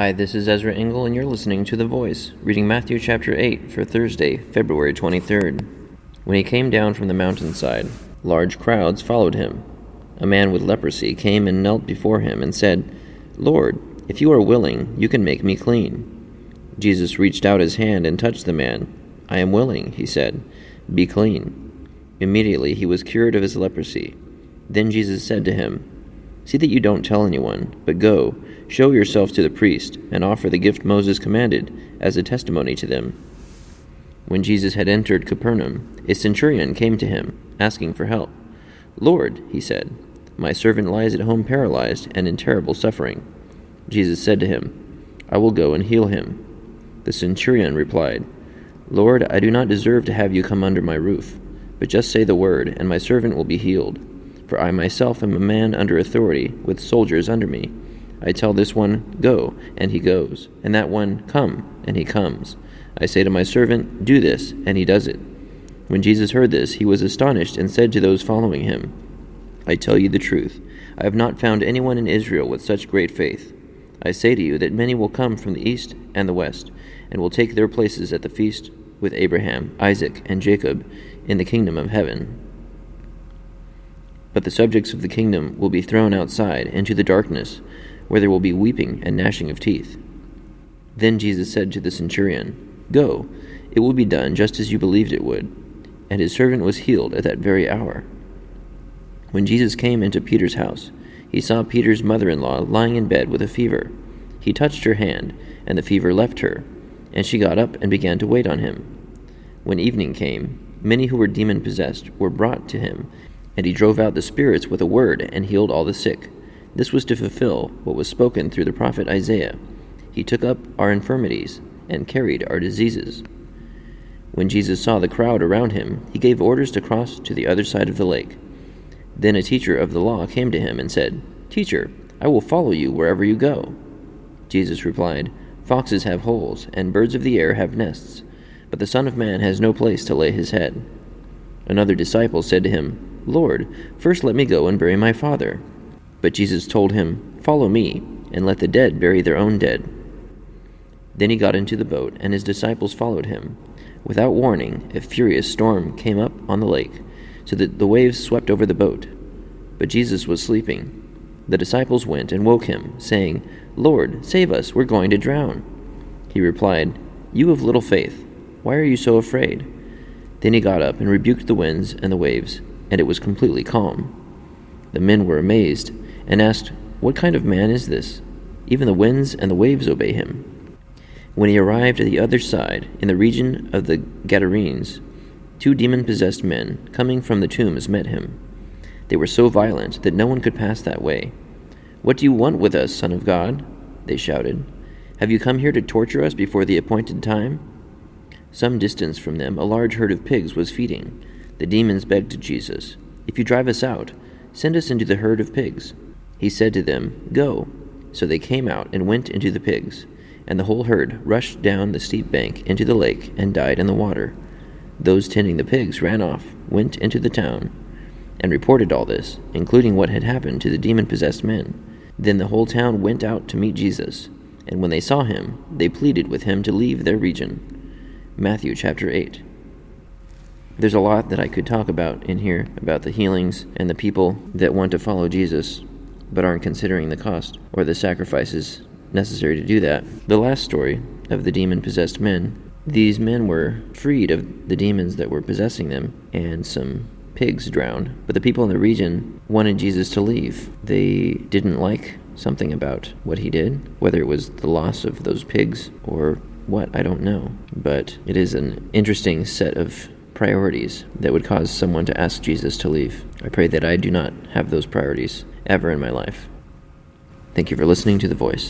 Hi, this is Ezra Engel, and you're listening to The Voice, reading Matthew chapter 8 for Thursday, February 23rd. When he came down from the mountainside, large crowds followed him. A man with leprosy came and knelt before him and said, Lord, if you are willing, you can make me clean. Jesus reached out his hand and touched the man. I am willing, he said. Be clean. Immediately he was cured of his leprosy. Then Jesus said to him, See that you don't tell anyone, but go, show yourself to the priest, and offer the gift Moses commanded as a testimony to them. When Jesus had entered Capernaum, a centurion came to him, asking for help. Lord, he said, my servant lies at home paralyzed and in terrible suffering. Jesus said to him, I will go and heal him. The centurion replied, Lord, I do not deserve to have you come under my roof, but just say the word, and my servant will be healed. For I myself am a man under authority, with soldiers under me. I tell this one, Go, and he goes, and that one, Come, and he comes. I say to my servant, Do this, and he does it. When Jesus heard this, he was astonished, and said to those following him, I tell you the truth, I have not found anyone in Israel with such great faith. I say to you that many will come from the east and the west, and will take their places at the feast with Abraham, Isaac, and Jacob in the kingdom of heaven. But the subjects of the kingdom will be thrown outside into the darkness, where there will be weeping and gnashing of teeth. Then Jesus said to the centurion, Go, it will be done just as you believed it would. And his servant was healed at that very hour. When Jesus came into Peter's house, he saw Peter's mother in law lying in bed with a fever. He touched her hand, and the fever left her, and she got up and began to wait on him. When evening came, many who were demon possessed were brought to him, and he drove out the spirits with a word and healed all the sick. This was to fulfill what was spoken through the prophet Isaiah. He took up our infirmities and carried our diseases. When Jesus saw the crowd around him, he gave orders to cross to the other side of the lake. Then a teacher of the law came to him and said, Teacher, I will follow you wherever you go. Jesus replied, Foxes have holes, and birds of the air have nests, but the Son of Man has no place to lay his head. Another disciple said to him, Lord, first let me go and bury my father. But Jesus told him, Follow me, and let the dead bury their own dead. Then he got into the boat, and his disciples followed him. Without warning, a furious storm came up on the lake, so that the waves swept over the boat. But Jesus was sleeping. The disciples went and woke him, saying, Lord, save us, we're going to drown. He replied, You of little faith, why are you so afraid? Then he got up and rebuked the winds and the waves and it was completely calm. The men were amazed and asked, What kind of man is this? Even the winds and the waves obey him. When he arrived at the other side, in the region of the Gadarenes, two demon possessed men, coming from the tombs, met him. They were so violent that no one could pass that way. What do you want with us, Son of God? They shouted. Have you come here to torture us before the appointed time? Some distance from them, a large herd of pigs was feeding. The demons begged Jesus, If you drive us out, send us into the herd of pigs. He said to them, Go. So they came out and went into the pigs, and the whole herd rushed down the steep bank into the lake and died in the water. Those tending the pigs ran off, went into the town, and reported all this, including what had happened to the demon possessed men. Then the whole town went out to meet Jesus, and when they saw him, they pleaded with him to leave their region. Matthew chapter 8. There's a lot that I could talk about in here about the healings and the people that want to follow Jesus but aren't considering the cost or the sacrifices necessary to do that. The last story of the demon possessed men, these men were freed of the demons that were possessing them and some pigs drowned. But the people in the region wanted Jesus to leave. They didn't like something about what he did, whether it was the loss of those pigs or what, I don't know. But it is an interesting set of priorities that would cause someone to ask Jesus to leave. I pray that I do not have those priorities ever in my life. Thank you for listening to The Voice.